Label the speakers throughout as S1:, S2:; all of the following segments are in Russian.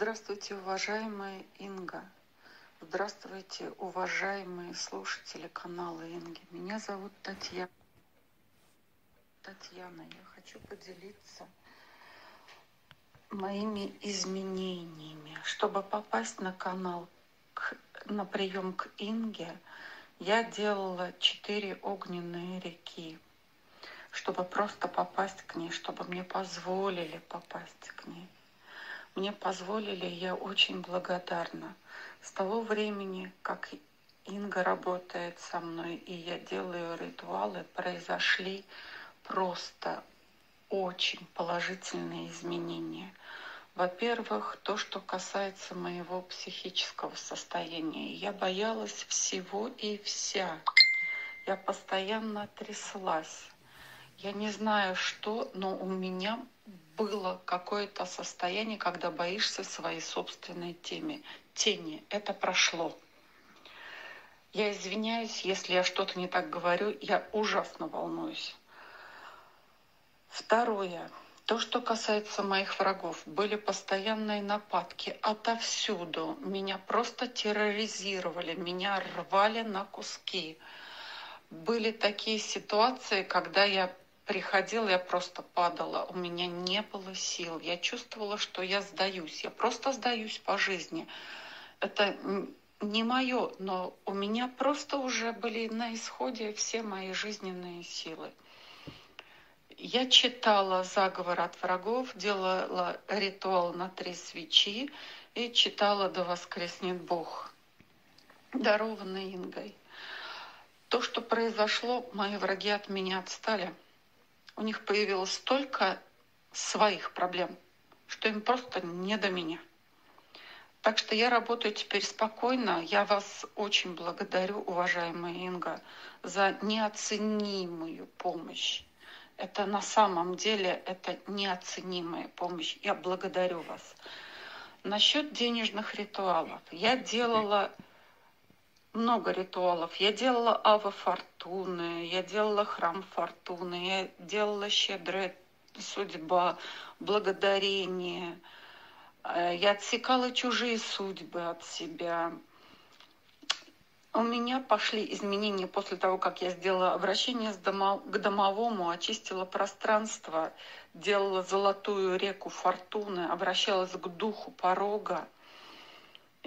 S1: Здравствуйте, уважаемая Инга. Здравствуйте, уважаемые слушатели канала Инги. Меня зовут Татьяна. Татьяна, я хочу поделиться моими изменениями. Чтобы попасть на канал, к, на прием к Инге, я делала четыре огненные реки, чтобы просто попасть к ней, чтобы мне позволили попасть к ней. Мне позволили, я очень благодарна. С того времени, как Инга работает со мной, и я делаю ритуалы, произошли просто очень положительные изменения. Во-первых, то, что касается моего психического состояния. Я боялась всего и вся. Я постоянно тряслась. Я не знаю что, но у меня было какое-то состояние, когда боишься своей собственной теме, тени. Это прошло. Я извиняюсь, если я что-то не так говорю, я ужасно волнуюсь. Второе. То, что касается моих врагов, были постоянные нападки отовсюду. Меня просто терроризировали, меня рвали на куски. Были такие ситуации, когда я приходила, я просто падала, у меня не было сил. Я чувствовала, что я сдаюсь, я просто сдаюсь по жизни. Это не мое, но у меня просто уже были на исходе все мои жизненные силы. Я читала «Заговор от врагов», делала ритуал на три свечи и читала «Да воскреснет Бог», дарованный Ингой. То, что произошло, мои враги от меня отстали. У них появилось столько своих проблем, что им просто не до меня. Так что я работаю теперь спокойно. Я вас очень благодарю, уважаемая Инга, за неоценимую помощь это на самом деле это неоценимая помощь. Я благодарю вас. Насчет денежных ритуалов. Я делала много ритуалов. Я делала Ава Фортуны, я делала Храм Фортуны, я делала Щедрая судьба, благодарение. Э, я отсекала чужие судьбы от себя. У меня пошли изменения после того, как я сделала обращение к домовому, очистила пространство, делала золотую реку фортуны, обращалась к духу порога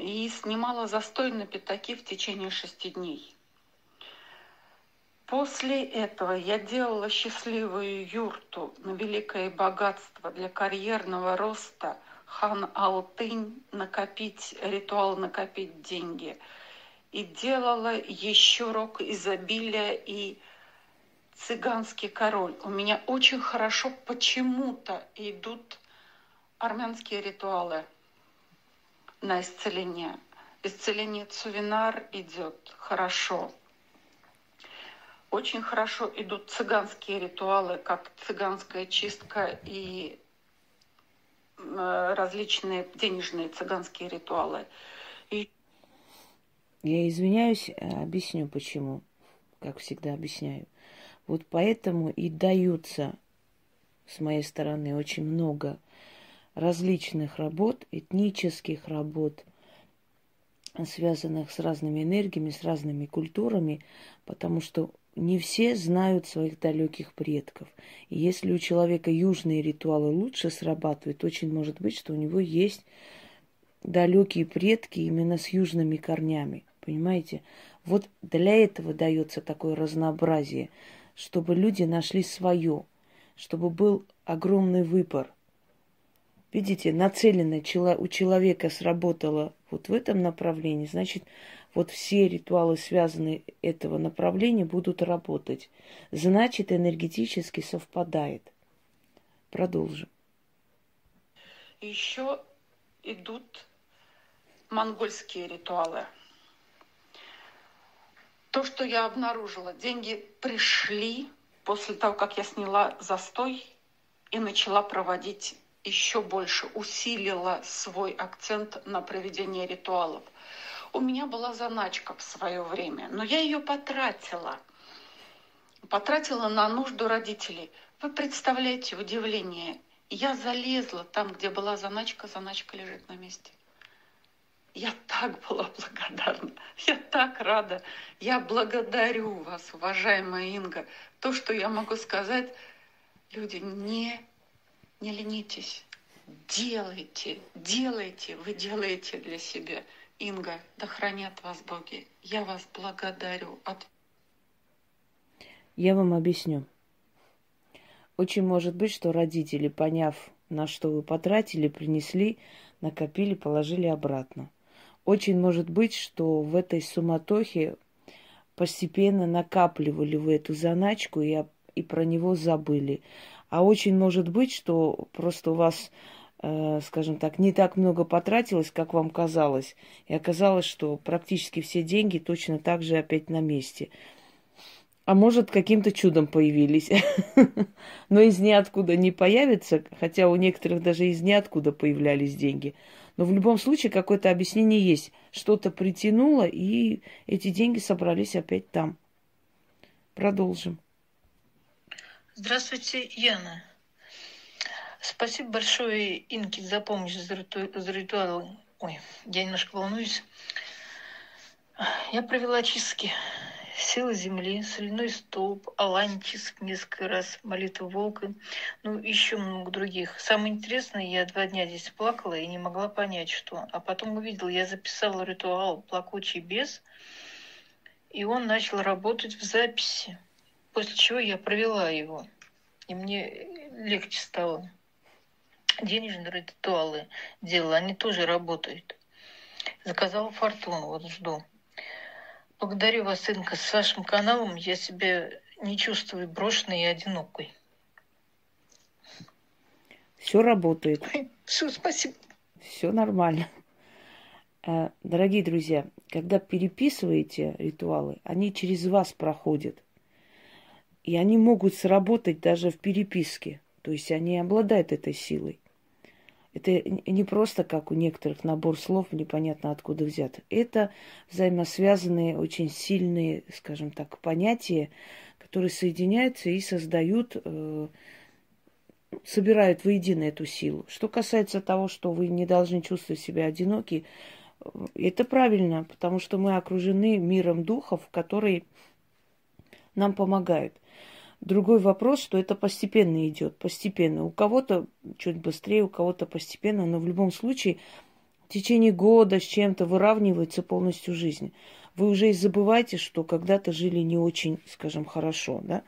S1: и снимала застой на пятаки в течение шести дней. После этого я делала счастливую юрту на великое богатство для карьерного роста хан Алтынь, накопить ритуал, накопить деньги – и делала еще рок изобилия и цыганский король. У меня очень хорошо почему-то идут армянские ритуалы на исцеление. Исцеление Цувинар идет хорошо. Очень хорошо идут цыганские ритуалы, как цыганская чистка и э, различные денежные цыганские ритуалы. И
S2: я извиняюсь, э, объясню почему, как всегда объясняю. Вот поэтому и даются с моей стороны очень много различных работ, этнических работ, связанных с разными энергиями, с разными культурами, потому что не все знают своих далеких предков. И если у человека южные ритуалы лучше срабатывают, очень может быть, что у него есть далекие предки именно с южными корнями. Понимаете? Вот для этого дается такое разнообразие, чтобы люди нашли свое, чтобы был огромный выбор. Видите, нацеленно у человека сработало вот в этом направлении, значит, вот все ритуалы, связанные этого направления, будут работать. Значит, энергетически совпадает. Продолжим.
S1: Еще идут монгольские ритуалы – то, что я обнаружила, деньги пришли после того, как я сняла застой и начала проводить еще больше, усилила свой акцент на проведение ритуалов. У меня была заначка в свое время, но я ее потратила. Потратила на нужду родителей. Вы представляете удивление? Я залезла там, где была заначка, заначка лежит на месте. Я так была благодарна, я так рада. Я благодарю вас, уважаемая Инга. То, что я могу сказать, люди, не, не ленитесь, делайте, делайте, вы делаете для себя. Инга, да хранят вас боги. Я вас благодарю. От...
S2: Я вам объясню. Очень может быть, что родители, поняв, на что вы потратили, принесли, накопили, положили обратно. Очень может быть, что в этой суматохе постепенно накапливали вы эту заначку и, и про него забыли. А очень может быть, что просто у вас, э, скажем так, не так много потратилось, как вам казалось. И оказалось, что практически все деньги точно так же опять на месте. А может, каким-то чудом появились. Но из ниоткуда не появится, хотя у некоторых даже из ниоткуда появлялись деньги. Но в любом случае какое-то объяснение есть. Что-то притянуло, и эти деньги собрались опять там. Продолжим.
S3: Здравствуйте, Яна. Спасибо большое, Инки, за помощь за, риту... за ритуал. Ой, я немножко волнуюсь. Я провела чистки сила земли, соляной столб, алантис несколько раз, молитва волка, ну, еще много других. Самое интересное, я два дня здесь плакала и не могла понять, что. А потом увидела, я записала ритуал «Плакучий бес», и он начал работать в записи, после чего я провела его, и мне легче стало. Денежные ритуалы делала, они тоже работают. Заказала фортуну, вот жду. Благодарю вас, Инка. С вашим каналом я себя не чувствую брошенной и одинокой.
S2: Все работает.
S3: Все, спасибо.
S2: Все нормально. Э, дорогие друзья, когда переписываете ритуалы, они через вас проходят. И они могут сработать даже в переписке. То есть они обладают этой силой. Это не просто как у некоторых набор слов непонятно откуда взят. Это взаимосвязанные, очень сильные, скажем так, понятия, которые соединяются и создают, э, собирают воедино эту силу. Что касается того, что вы не должны чувствовать себя одиноки, э, это правильно, потому что мы окружены миром духов, который нам помогает. Другой вопрос, что это постепенно идет, постепенно. У кого-то чуть быстрее, у кого-то постепенно, но в любом случае в течение года с чем-то выравнивается полностью жизнь. Вы уже и забываете, что когда-то жили не очень, скажем, хорошо, да?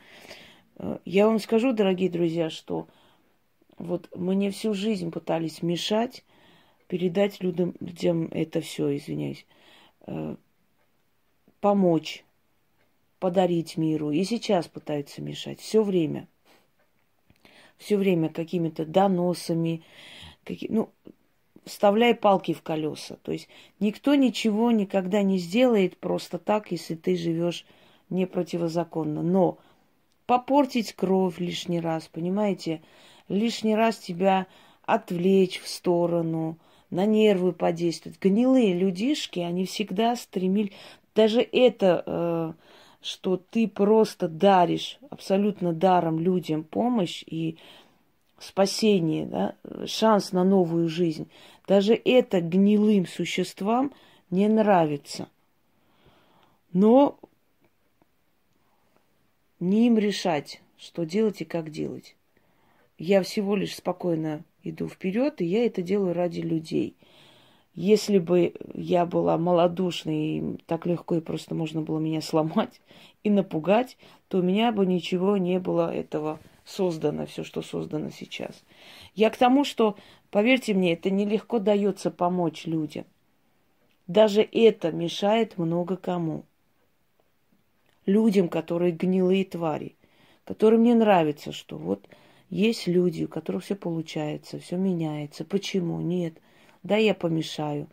S2: Э, я вам скажу, дорогие друзья, что вот мне всю жизнь пытались мешать, передать людям, людям это все, извиняюсь, э, помочь, подарить миру. И сейчас пытаются мешать. Все время. Все время какими-то доносами, какие, ну, вставляя палки в колеса. То есть никто ничего никогда не сделает просто так, если ты живешь не противозаконно. Но попортить кровь лишний раз, понимаете, лишний раз тебя отвлечь в сторону, на нервы подействовать. Гнилые людишки, они всегда стремились... Даже это э, что ты просто даришь абсолютно даром людям помощь и спасение, да, шанс на новую жизнь. Даже это гнилым существам не нравится. Но не им решать, что делать и как делать. Я всего лишь спокойно иду вперед, и я это делаю ради людей – если бы я была малодушной, и так легко и просто можно было меня сломать и напугать, то у меня бы ничего не было этого создано, все, что создано сейчас. Я к тому, что, поверьте мне, это нелегко дается помочь людям. Даже это мешает много кому. Людям, которые гнилые твари, которым не нравится, что вот есть люди, у которых все получается, все меняется. Почему? Нет. Да я помешаю.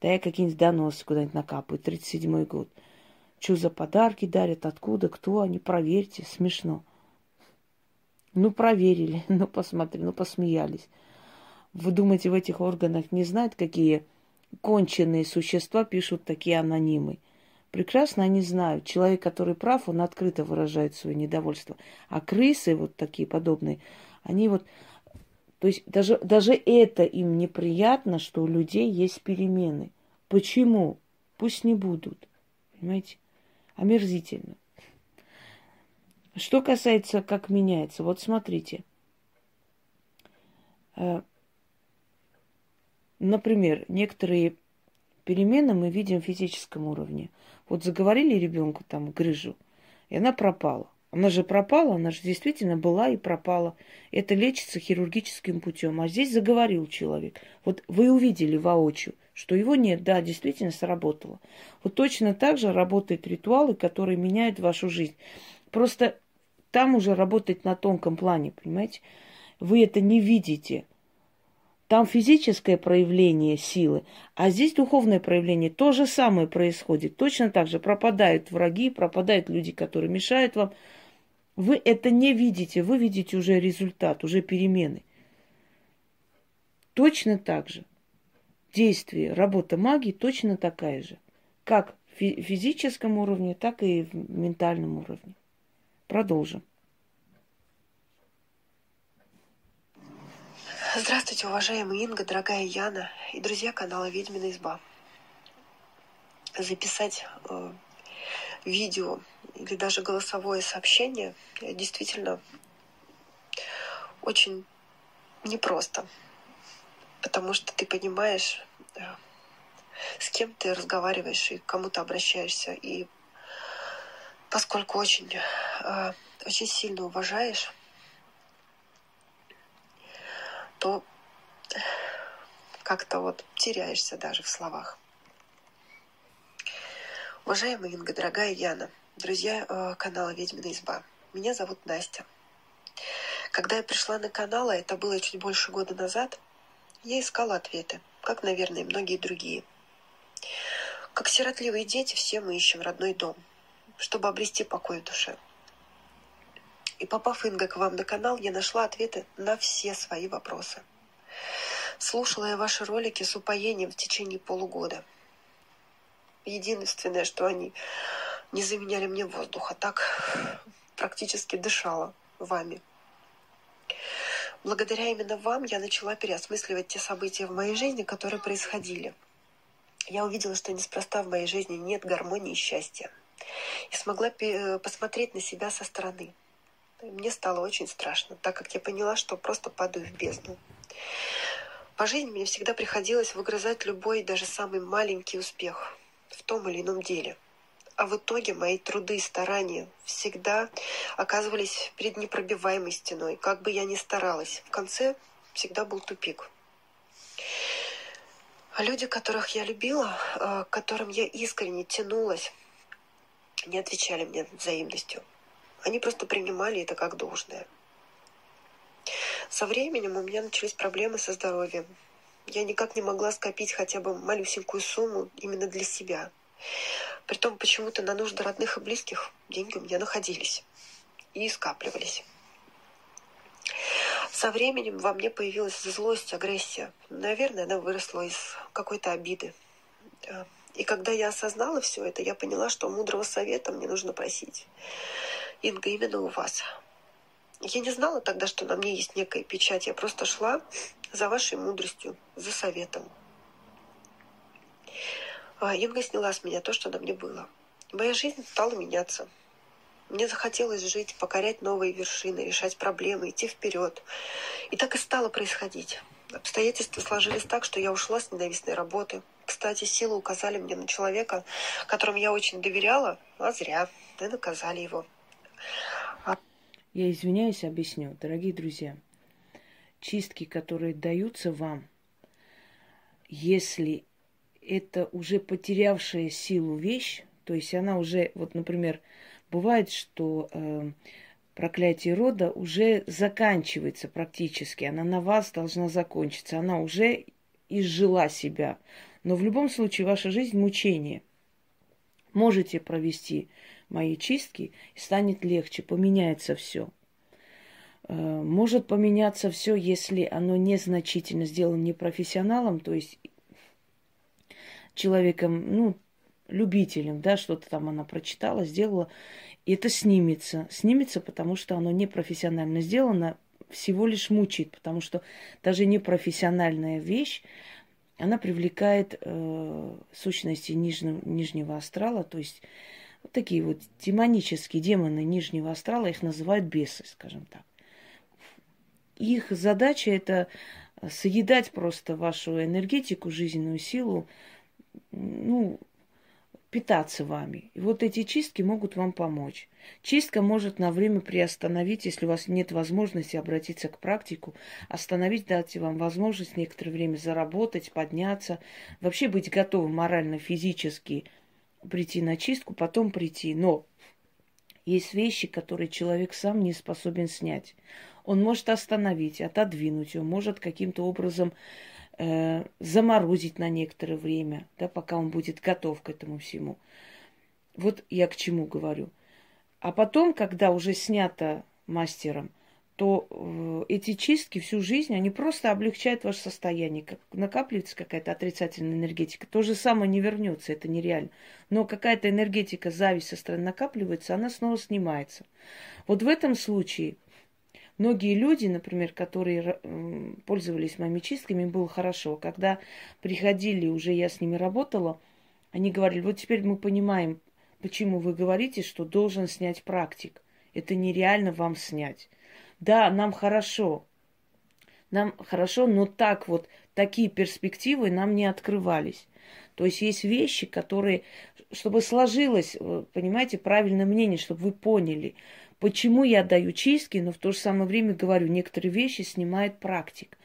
S2: Да я какие-нибудь доносы куда-нибудь накапаю. 37-й год. Что за подарки дарят, откуда, кто они, проверьте. Смешно. Ну, проверили, ну, посмотрели, ну, посмеялись. Вы думаете, в этих органах не знают, какие конченые существа пишут такие анонимы? Прекрасно они знают. Человек, который прав, он открыто выражает свое недовольство. А крысы вот такие подобные, они вот То есть даже, даже это им неприятно, что у людей есть перемены. Почему? Пусть не будут. Понимаете? Омерзительно. Что касается, как меняется, вот смотрите. Э, например, некоторые перемены мы видим в физическом уровне. Вот заговорили ребенку там грыжу, и она пропала. Она же пропала, она же действительно была и пропала. Это лечится хирургическим путем. А здесь заговорил человек. Вот вы увидели воочию, что его нет, да, действительно сработало. Вот точно так же работают ритуалы, которые меняют вашу жизнь. Просто там уже работать на тонком плане, понимаете? Вы это не видите. Там физическое проявление силы, а здесь духовное проявление. То же самое происходит. Точно так же пропадают враги, пропадают люди, которые мешают вам. Вы это не видите, вы видите уже результат, уже перемены. Точно так же. Действие, работа магии точно такая же. Как в физическом уровне, так и в ментальном уровне. Продолжим.
S4: Здравствуйте, уважаемая Инга, дорогая Яна и друзья канала «Ведьмина изба». Записать э, видео или даже голосовое сообщение действительно очень непросто, потому что ты понимаешь, э, с кем ты разговариваешь и к кому ты обращаешься. И поскольку очень, э, очень сильно уважаешь, то как-то вот теряешься даже в словах. Уважаемая Инга, дорогая Яна, друзья э, канала «Ведьмина изба», меня зовут Настя. Когда я пришла на канал, а это было чуть больше года назад, я искала ответы, как, наверное, многие другие. Как сиротливые дети, все мы ищем родной дом, чтобы обрести покой в душе. И попав, Инга, к вам на канал, я нашла ответы на все свои вопросы. Слушала я ваши ролики с упоением в течение полугода – Единственное, что они не заменяли мне воздух, а так практически дышала вами. Благодаря именно вам я начала переосмысливать те события в моей жизни, которые происходили. Я увидела, что неспроста в моей жизни нет гармонии и счастья. И смогла посмотреть на себя со стороны. Мне стало очень страшно, так как я поняла, что просто падаю в бездну. По жизни мне всегда приходилось выгрызать любой, даже самый маленький успех – том или ином деле. А в итоге мои труды и старания всегда оказывались перед непробиваемой стеной. Как бы я ни старалась, в конце всегда был тупик. А люди, которых я любила, э, к которым я искренне тянулась, не отвечали мне взаимностью. Они просто принимали это как должное. Со временем у меня начались проблемы со здоровьем. Я никак не могла скопить хотя бы малюсенькую сумму именно для себя. Притом почему-то на нужды родных и близких деньги у меня находились и скапливались. Со временем во мне появилась злость, агрессия. Наверное, она выросла из какой-то обиды. И когда я осознала все это, я поняла, что мудрого совета мне нужно просить. Инга, именно у вас. Я не знала тогда, что на мне есть некая печать. Я просто шла за вашей мудростью, за советом. А Инга сняла с меня то, что на мне было. Моя жизнь стала меняться. Мне захотелось жить, покорять новые вершины, решать проблемы, идти вперед. И так и стало происходить. Обстоятельства сложились так, что я ушла с ненавистной работы. Кстати, силы указали мне на человека, которому я очень доверяла, а зря. И наказали его.
S2: Я извиняюсь, объясню. Дорогие друзья, чистки, которые даются вам, если это уже потерявшая силу вещь, то есть она уже, вот, например, бывает, что э, проклятие рода уже заканчивается практически, она на вас должна закончиться, она уже изжила себя. Но в любом случае ваша жизнь мучение. Можете провести мои чистки, и станет легче, поменяется все. Э, может поменяться все, если оно незначительно сделано не профессионалом, то есть человеком, ну, любителем, да, что-то там она прочитала, сделала, и это снимется. Снимется, потому что оно не профессионально сделано, всего лишь мучает, потому что даже непрофессиональная вещь, она привлекает э, сущности нижнего, нижнего астрала, то есть вот такие вот демонические демоны нижнего астрала, их называют бесы, скажем так. Их задача это съедать просто вашу энергетику, жизненную силу, ну, питаться вами. И вот эти чистки могут вам помочь. Чистка может на время приостановить, если у вас нет возможности обратиться к практику, остановить, дать вам возможность некоторое время заработать, подняться, вообще быть готовым морально, физически прийти на чистку, потом прийти. Но есть вещи, которые человек сам не способен снять. Он может остановить, отодвинуть, он может каким-то образом э, заморозить на некоторое время, да, пока он будет готов к этому всему. Вот я к чему говорю. А потом, когда уже снято мастером, то э, эти чистки всю жизнь, они просто облегчают ваше состояние. Как накапливается какая-то отрицательная энергетика. То же самое не вернется, это нереально. Но какая-то энергетика, зависть со стороны накапливается, она снова снимается. Вот в этом случае Многие люди, например, которые пользовались моими чистками, им было хорошо. Когда приходили, уже я с ними работала, они говорили, вот теперь мы понимаем, почему вы говорите, что должен снять практик. Это нереально вам снять. Да, нам хорошо. Нам хорошо, но так вот, такие перспективы нам не открывались. То есть есть вещи, которые, чтобы сложилось, э, понимаете, правильное мнение, чтобы вы поняли – Почему я даю чистки, но в то же самое время говорю, некоторые вещи снимает практик.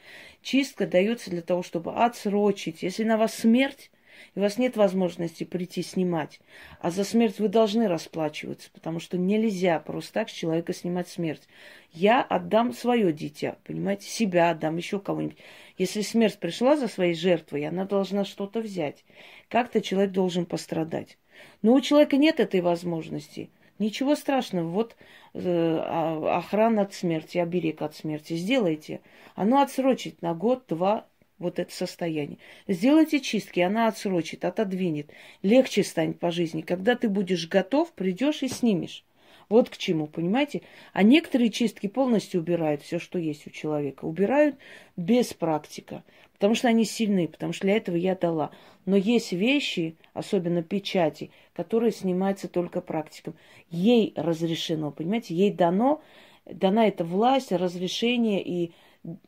S2: Чистка дается для того, чтобы отсрочить. Если на вас смерть, и у вас нет возможности прийти снимать, а за смерть вы должны расплачиваться, потому что нельзя просто так с человека снимать смерть. Я отдам свое дитя, понимаете, себя отдам, еще кого-нибудь. Если смерть пришла за своей жертвой, она должна что-то взять. Как-то человек должен пострадать. Но у человека нет этой возможности – Ничего страшного, вот э, а, охрана от смерти, оберег от смерти. Сделайте. Оно отсрочит на год-два вот это состояние. Сделайте чистки, она отсрочит, отодвинет. Легче станет по жизни. Когда ты будешь готов, придешь и снимешь. Вот к чему, понимаете? А некоторые чистки полностью убирают все, что есть у человека. Убирают без практика, потому что они сильны, потому что для этого я дала. Но есть вещи, особенно печати, которые снимаются только практиком. Ей разрешено, понимаете, ей дано, дана эта власть, разрешение, и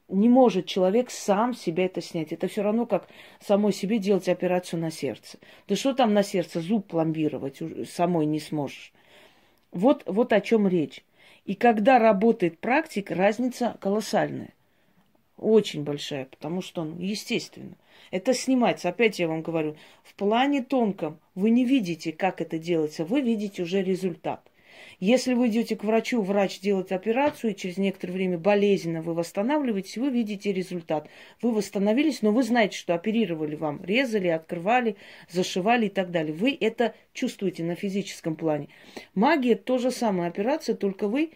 S2: не может человек сам себе это снять. Это все равно, как самой себе делать операцию на сердце. Да что там на сердце, зуб пломбировать самой не сможешь. Вот, вот о чем речь. И когда работает практик, разница колоссальная. Очень большая, потому что он, естественно, это снимается. Опять я вам говорю, в плане тонком вы не видите, как это делается, вы видите уже результат. Если вы идете к врачу, врач делает операцию, и через некоторое время болезненно вы восстанавливаетесь, вы видите результат. Вы восстановились, но вы знаете, что оперировали вам, резали, открывали, зашивали и так далее. Вы это чувствуете на физическом плане. Магия то же самое операция, только вы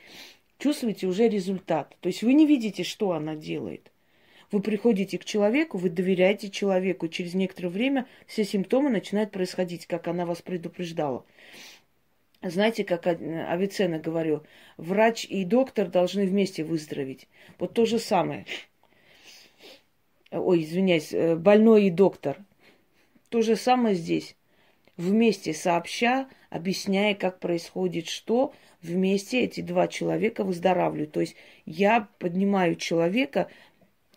S2: чувствуете уже результат. То есть вы не видите, что она делает. Вы приходите к человеку, вы доверяете человеку, и через некоторое время все симптомы начинают происходить, как она вас предупреждала. Знаете, как Авиценна говорю, врач и доктор должны вместе выздороветь. Вот то же самое. Ой, извиняюсь, э, больной и доктор. То же самое здесь. Вместе сообща, объясняя, как происходит что, вместе эти два человека выздоравливают. То есть я поднимаю человека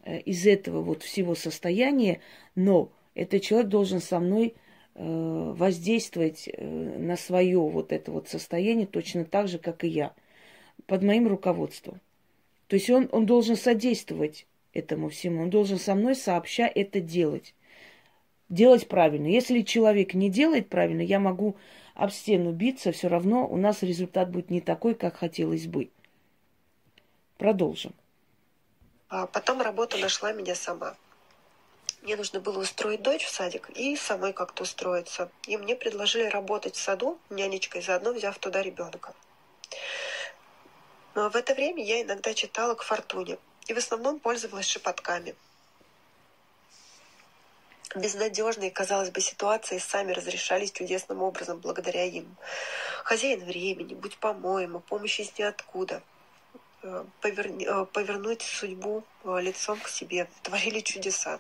S2: Э, из этого вот всего состояния, но этот человек должен со мной э, воздействовать э, на свое вот это вот состояние точно так же, как и я, под моим руководством. То есть он, он должен содействовать этому всему, он должен со мной сообща это делать. Делать правильно. Если человек не делает правильно, я могу об стену биться, все равно у нас результат будет не такой, как хотелось бы. Продолжим.
S4: А потом работа нашла меня сама. Мне нужно было устроить дочь в садик и самой как-то устроиться. И мне предложили работать в саду нянечкой, заодно взяв туда ребенка. Но в это время я иногда читала к фортуне и в основном пользовалась шепотками. Безнадежные, казалось бы, ситуации сами разрешались чудесным образом благодаря им. Хозяин времени, будь по-моему, помощь из ниоткуда – э, повернуть судьбу лицом к себе, творили чудеса.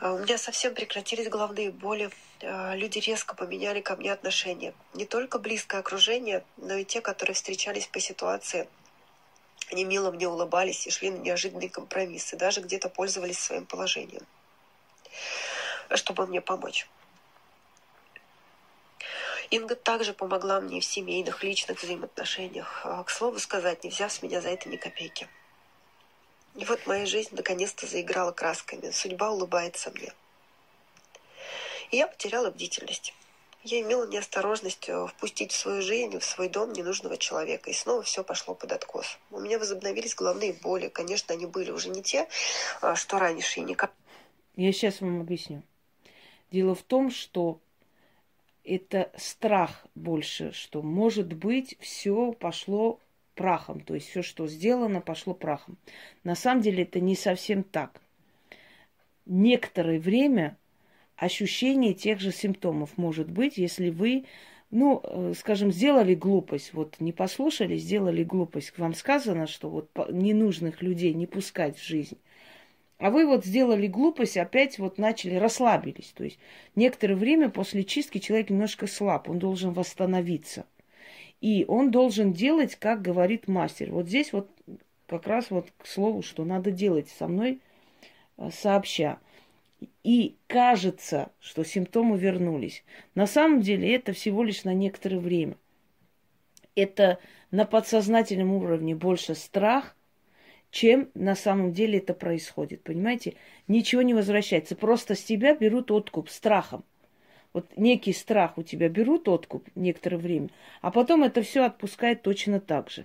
S4: У меня совсем прекратились головные боли. Люди резко поменяли ко мне отношения. Не только близкое окружение, но и те, которые встречались по ситуации. Они мило мне улыбались и шли на неожиданные компромиссы, даже где-то пользовались своим положением, чтобы мне помочь. Инга также помогла мне в семейных, личных взаимоотношениях. А, к слову сказать, не взяв с меня за это ни копейки. И вот моя жизнь наконец-то заиграла красками. Судьба улыбается мне. И я потеряла бдительность. Я имела неосторожность э, впустить в свою жизнь, в свой дом ненужного человека. И снова все пошло под откос. У меня возобновились головные боли. Конечно, они были уже не те, а, что раньше и никак.
S2: Я сейчас вам объясню. Дело в том, что это страх больше, что может быть все пошло прахом, то есть все, что сделано, пошло прахом. На самом деле это не совсем так. Некоторое время ощущение тех же симптомов может быть, если вы, ну, э, скажем, сделали глупость, вот не послушали, сделали глупость. Вам сказано, что вот ненужных людей не пускать в жизнь. А вы вот сделали глупость, опять вот начали, расслабились. То есть некоторое время после чистки человек немножко слаб, он должен восстановиться. И он должен делать, как говорит мастер. Вот здесь вот как раз вот к слову, что надо делать со мной э, сообща. И кажется, что симптомы вернулись. На самом деле это всего лишь на некоторое время. Это на подсознательном уровне больше страх, чем на самом деле это происходит. Понимаете? Ничего не возвращается. Просто с тебя берут откуп страхом. Вот некий страх у тебя берут откуп некоторое время, а потом это все отпускает точно так же.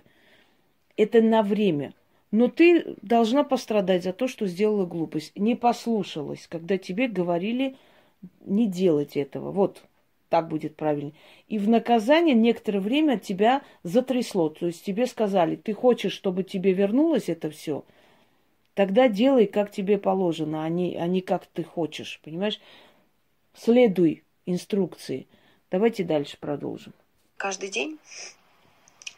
S2: Это на время. Но ты должна пострадать за то, что сделала глупость. Не послушалась, когда тебе говорили не делать этого. Вот так будет правильно. И в наказание некоторое время тебя затрясло. То есть тебе сказали, ты хочешь, чтобы тебе вернулось это все, тогда делай, как тебе положено, а не, а не как ты хочешь. Понимаешь? Следуй инструкции. Давайте дальше продолжим.
S4: Каждый день,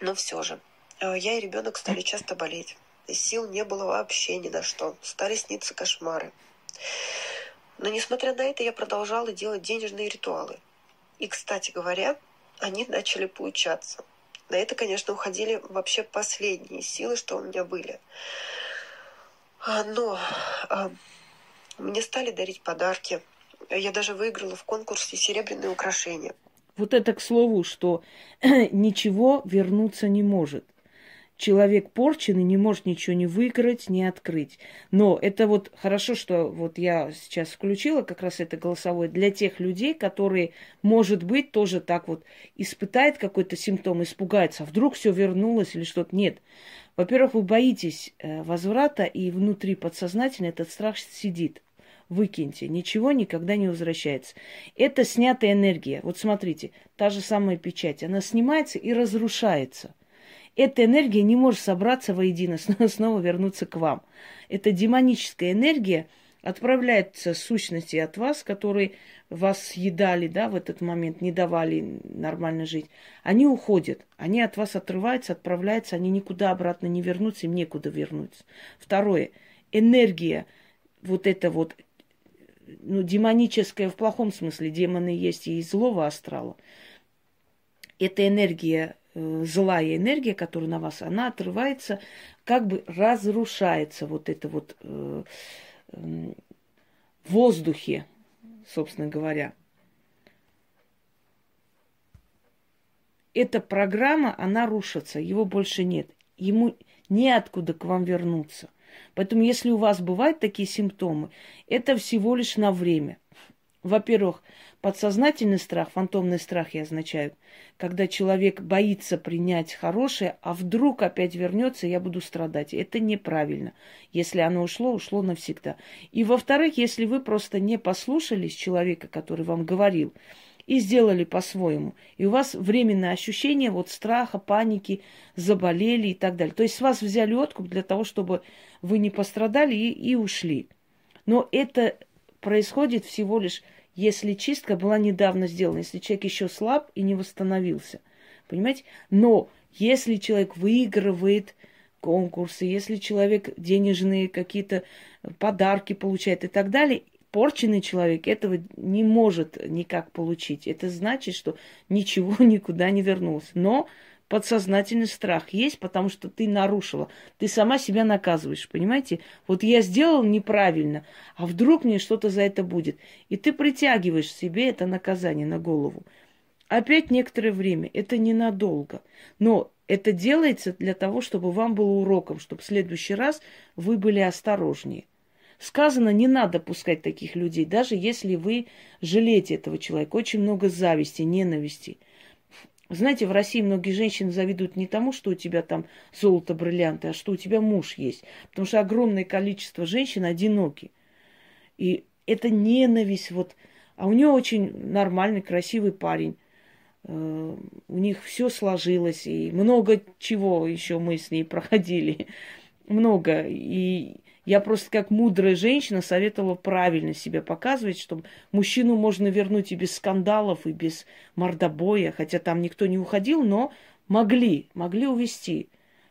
S4: но все же. Э, я и ребенок стали часто болеть. Сил не было вообще ни на что. Стали сниться кошмары. Но несмотря на это, я продолжала делать денежные ритуалы. И, кстати говоря, они начали получаться. На это, конечно, уходили вообще последние силы, что у меня были. А, но а, мне стали дарить подарки. Я даже выиграла в конкурсе серебряные украшения.
S2: Вот это к слову, что ничего вернуться не может человек порченный не может ничего не выиграть, не открыть. Но это вот хорошо, что вот я сейчас включила как раз это голосовое для тех людей, которые, может быть, тоже так вот испытают какой-то симптом, испугаются, а вдруг все вернулось или что-то. Нет. Во-первых, вы боитесь э, возврата, и внутри подсознательно этот страх сидит. Выкиньте. Ничего никогда не возвращается. Это снятая энергия. Вот смотрите, та же самая печать. Она снимается и разрушается – эта энергия не может собраться воедино, снова вернуться к вам. Это демоническая энергия отправляется сущности от вас, которые вас съедали, да, в этот момент, не давали нормально жить. Они уходят, они от вас отрываются, отправляются, они никуда обратно не вернутся, им некуда вернуться. Второе, энергия, вот это вот, ну, демоническая в плохом смысле, демоны есть и злого астрала. Эта энергия Э, злая энергия, которая на вас, она отрывается, как бы разрушается вот это вот э, воздухе, собственно говоря. Эта программа, она рушится, его больше нет. Ему неоткуда к вам вернуться. Поэтому, если у вас бывают такие симптомы, это всего лишь на время. Во-первых, Подсознательный страх, фантомный страх я означаю, когда человек боится принять хорошее, а вдруг опять вернется, я буду страдать. Это неправильно. Если оно ушло, ушло навсегда. И во-вторых, если вы просто не послушались человека, который вам говорил, и сделали по-своему. И у вас временное ощущение вот страха, паники, заболели и так далее. То есть с вас взяли откуп для того, чтобы вы не пострадали и, и ушли. Но это происходит всего лишь если чистка была недавно сделана, если человек еще слаб и не восстановился. Понимаете? Но Если человек выигрывает конкурсы, если человек денежные какие-то подарки получает и так далее, порченный человек этого не может никак получить. Это значит, что ничего никуда не вернулось. Но подсознательный страх есть, потому что ты нарушила. Ты сама себя наказываешь, понимаете? Вот я сделал неправильно, а вдруг мне что-то за это будет. И ты притягиваешь себе это наказание на голову. Опять некоторое время, это ненадолго. Но это делается для того, чтобы вам было уроком, чтобы в следующий раз вы были осторожнее. Сказано, не надо пускать таких людей, даже если вы жалеете этого человека. Очень много зависти, ненависти. Знаете, в России многие женщины завидуют не тому, что у тебя там золото, бриллианты, а что у тебя муж есть. Потому что огромное количество женщин одиноки. И это ненависть вот. А у нее очень нормальный, красивый парень. Э, у них все сложилось, и много чего еще мы с ней проходили. Много. И я просто как мудрая женщина советовала правильно себя показывать, чтобы мужчину можно вернуть и без скандалов, и без мордобоя, хотя там никто не уходил, но могли, могли увести.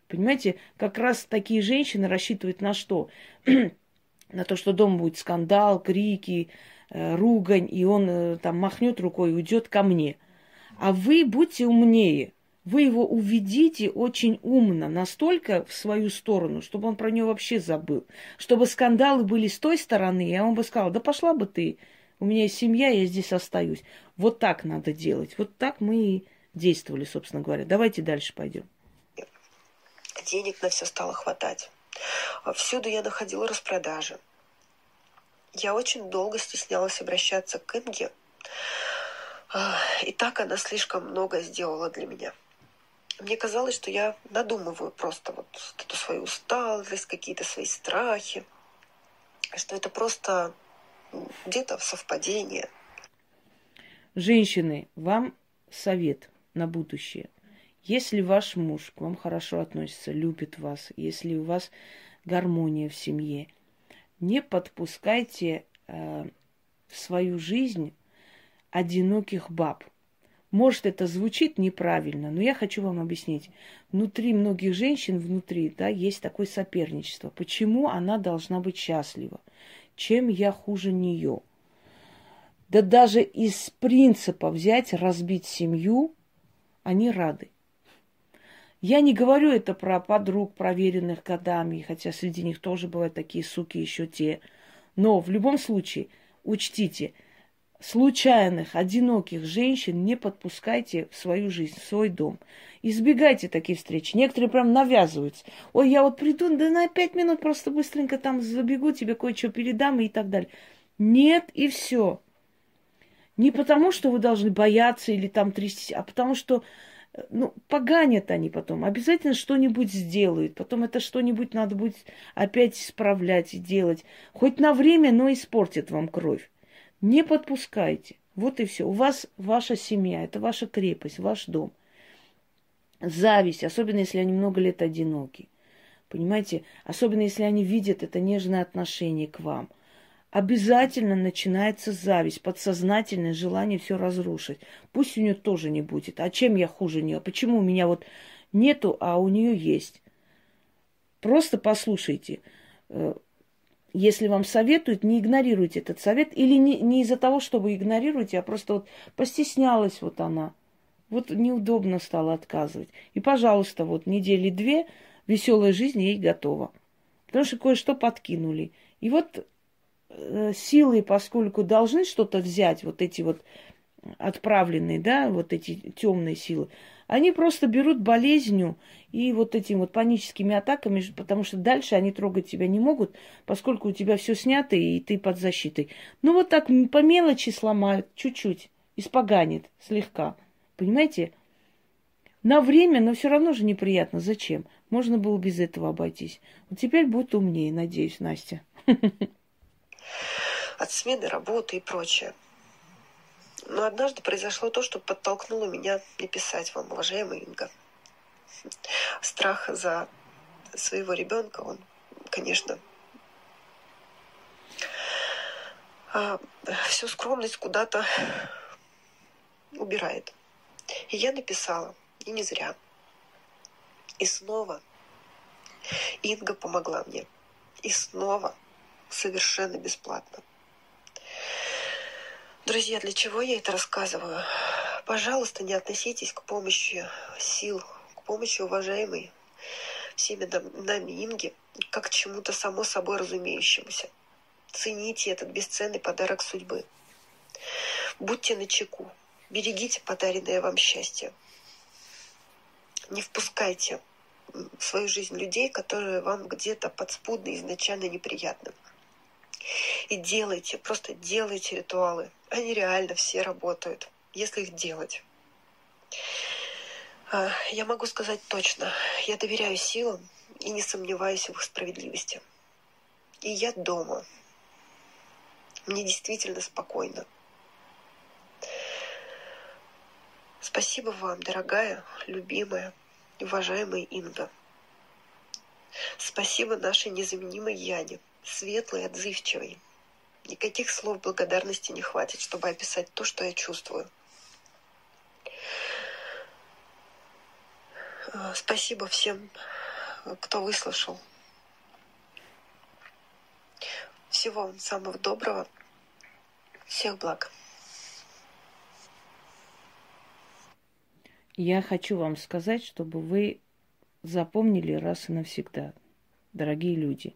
S2: Понимаете, как раз такие женщины рассчитывают на что? на то, что дома будет скандал, крики, э, ругань, и он э, там махнет рукой и уйдет ко мне. А вы будьте умнее вы его уведите очень умно, настолько в свою сторону, чтобы он про нее вообще забыл. Чтобы скандалы были с той стороны, и он бы сказал, да пошла бы ты, у меня есть семья, я здесь остаюсь. Вот так надо делать. Вот так мы и действовали, собственно говоря. Давайте дальше пойдем.
S4: Денег на все стало хватать. Всюду я находила распродажи. Я очень долго стеснялась обращаться к Инге. И так она слишком много сделала для меня – мне казалось, что я надумываю просто вот эту свою усталость, какие-то свои страхи, что это просто где-то совпадение.
S2: Женщины, вам совет на будущее. Если ваш муж к вам хорошо относится, любит вас, если у вас гармония в семье, не подпускайте э, в свою жизнь одиноких баб – может, это звучит неправильно, но я хочу вам объяснить. Внутри многих женщин, внутри, да, есть такое соперничество. Почему она должна быть счастлива? Чем я хуже нее? Да даже из принципа взять, разбить семью, они рады. Я не говорю это про подруг, проверенных годами, хотя среди них тоже бывают такие суки, еще те. Но в любом случае, учтите – случайных, одиноких женщин не подпускайте в свою жизнь, в свой дом. Избегайте таких встреч. Некоторые прям навязываются. Ой, я вот приду, да на пять минут просто быстренько там забегу, тебе кое-что передам и так далее. Нет, и все. Не потому, что вы должны бояться или там трястись, а потому что ну, поганят они потом. Обязательно что-нибудь сделают. Потом это что-нибудь надо будет опять исправлять и делать. Хоть на время, но испортит вам кровь. Не подпускайте. Вот и все. У вас ваша семья, это ваша крепость, ваш дом. Зависть, особенно если они много лет одиноки. Понимаете? Особенно если они видят это нежное отношение к вам. Обязательно начинается зависть, подсознательное желание все разрушить. Пусть у нее тоже не будет. А чем я хуже нее? Почему у меня вот нету, а у нее есть? Просто послушайте. Если вам советуют, не игнорируйте этот совет. Или не, не из-за того, что вы игнорируете, а просто вот постеснялась вот она. Вот неудобно стало отказывать. И, пожалуйста, вот недели две веселая жизнь ей готова. Потому что кое-что подкинули. И вот э, силы, поскольку должны что-то взять, вот эти вот отправленные, да, вот эти темные силы, они просто берут болезнью и вот этими вот паническими атаками, потому что дальше они трогать тебя не могут, поскольку у тебя все снято и ты под защитой. Ну вот так по мелочи сломают, чуть-чуть, испоганит слегка. Понимаете? На время, но все равно же неприятно. Зачем? Можно было без этого обойтись. Вот теперь будет умнее, надеюсь, Настя.
S4: От смены работы и прочее. Но однажды произошло то, что подтолкнуло меня не писать вам, уважаемая Инга. Страх за своего ребенка, он, конечно, а, всю скромность куда-то убирает. И я написала, и не зря. И снова Инга помогла мне. И снова совершенно бесплатно. Друзья, для чего я это рассказываю? Пожалуйста, не относитесь к помощи сил, к помощи уважаемой всеми нами Инги, как к чему-то само собой разумеющемуся. Цените этот бесценный подарок судьбы. Будьте начеку, берегите подаренное вам счастье. Не впускайте в свою жизнь людей, которые вам где-то подспудно изначально неприятны. И делайте, просто делайте ритуалы. Они реально все работают, если их делать. А, я могу сказать точно, я доверяю силам и не сомневаюсь в их справедливости. И я дома. Мне действительно спокойно. Спасибо вам, дорогая, любимая, уважаемая Инга. Спасибо нашей незаменимой Яне, светлой, отзывчивой. Никаких слов благодарности не хватит, чтобы описать то, что я чувствую. Э, спасибо всем, кто выслушал. Всего вам самого доброго. Всех благ.
S2: Я хочу вам сказать, чтобы вы запомнили раз и навсегда, дорогие люди.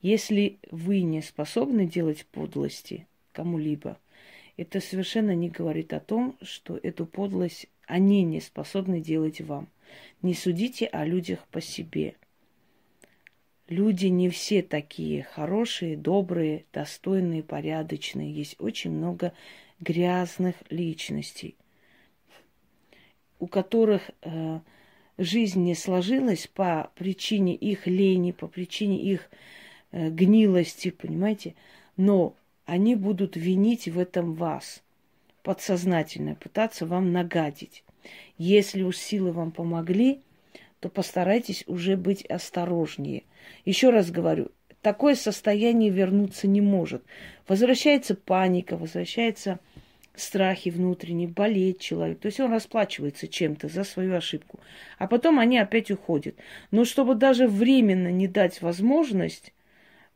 S2: Если вы не способны делать подлости кому-либо, это совершенно не говорит о том, что эту подлость они не способны делать вам. Не судите о людях по себе. Люди не все такие хорошие, добрые, достойные, порядочные. Есть очень много грязных личностей – у которых э, жизнь не сложилась по причине их лени, по причине их гнилости, понимаете, но они будут винить в этом вас подсознательно, пытаться вам нагадить. Если уж силы вам помогли, то постарайтесь уже быть осторожнее. Еще раз говорю, такое состояние вернуться не может. Возвращается паника, возвращается страхи внутренние, болеть человек. То есть он расплачивается чем-то за свою ошибку. А потом они опять уходят. Но чтобы даже временно не дать возможность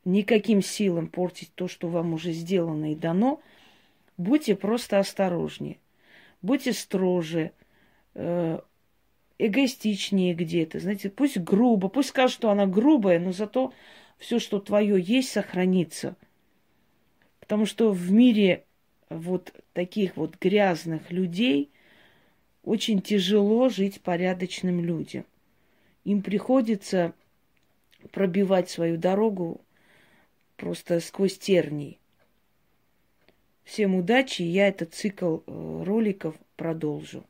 S2: никаким силам портить то, что вам уже сделано и дано, будьте просто осторожнее. Будьте строже, э, эгоистичнее где-то. Знаете, пусть грубо, пусть скажут, что она грубая, но зато все, что твое есть, сохранится. Потому что в мире вот таких вот грязных людей очень тяжело жить порядочным людям. Им приходится пробивать свою дорогу просто сквозь тернии. Всем удачи, я этот цикл э, роликов продолжу.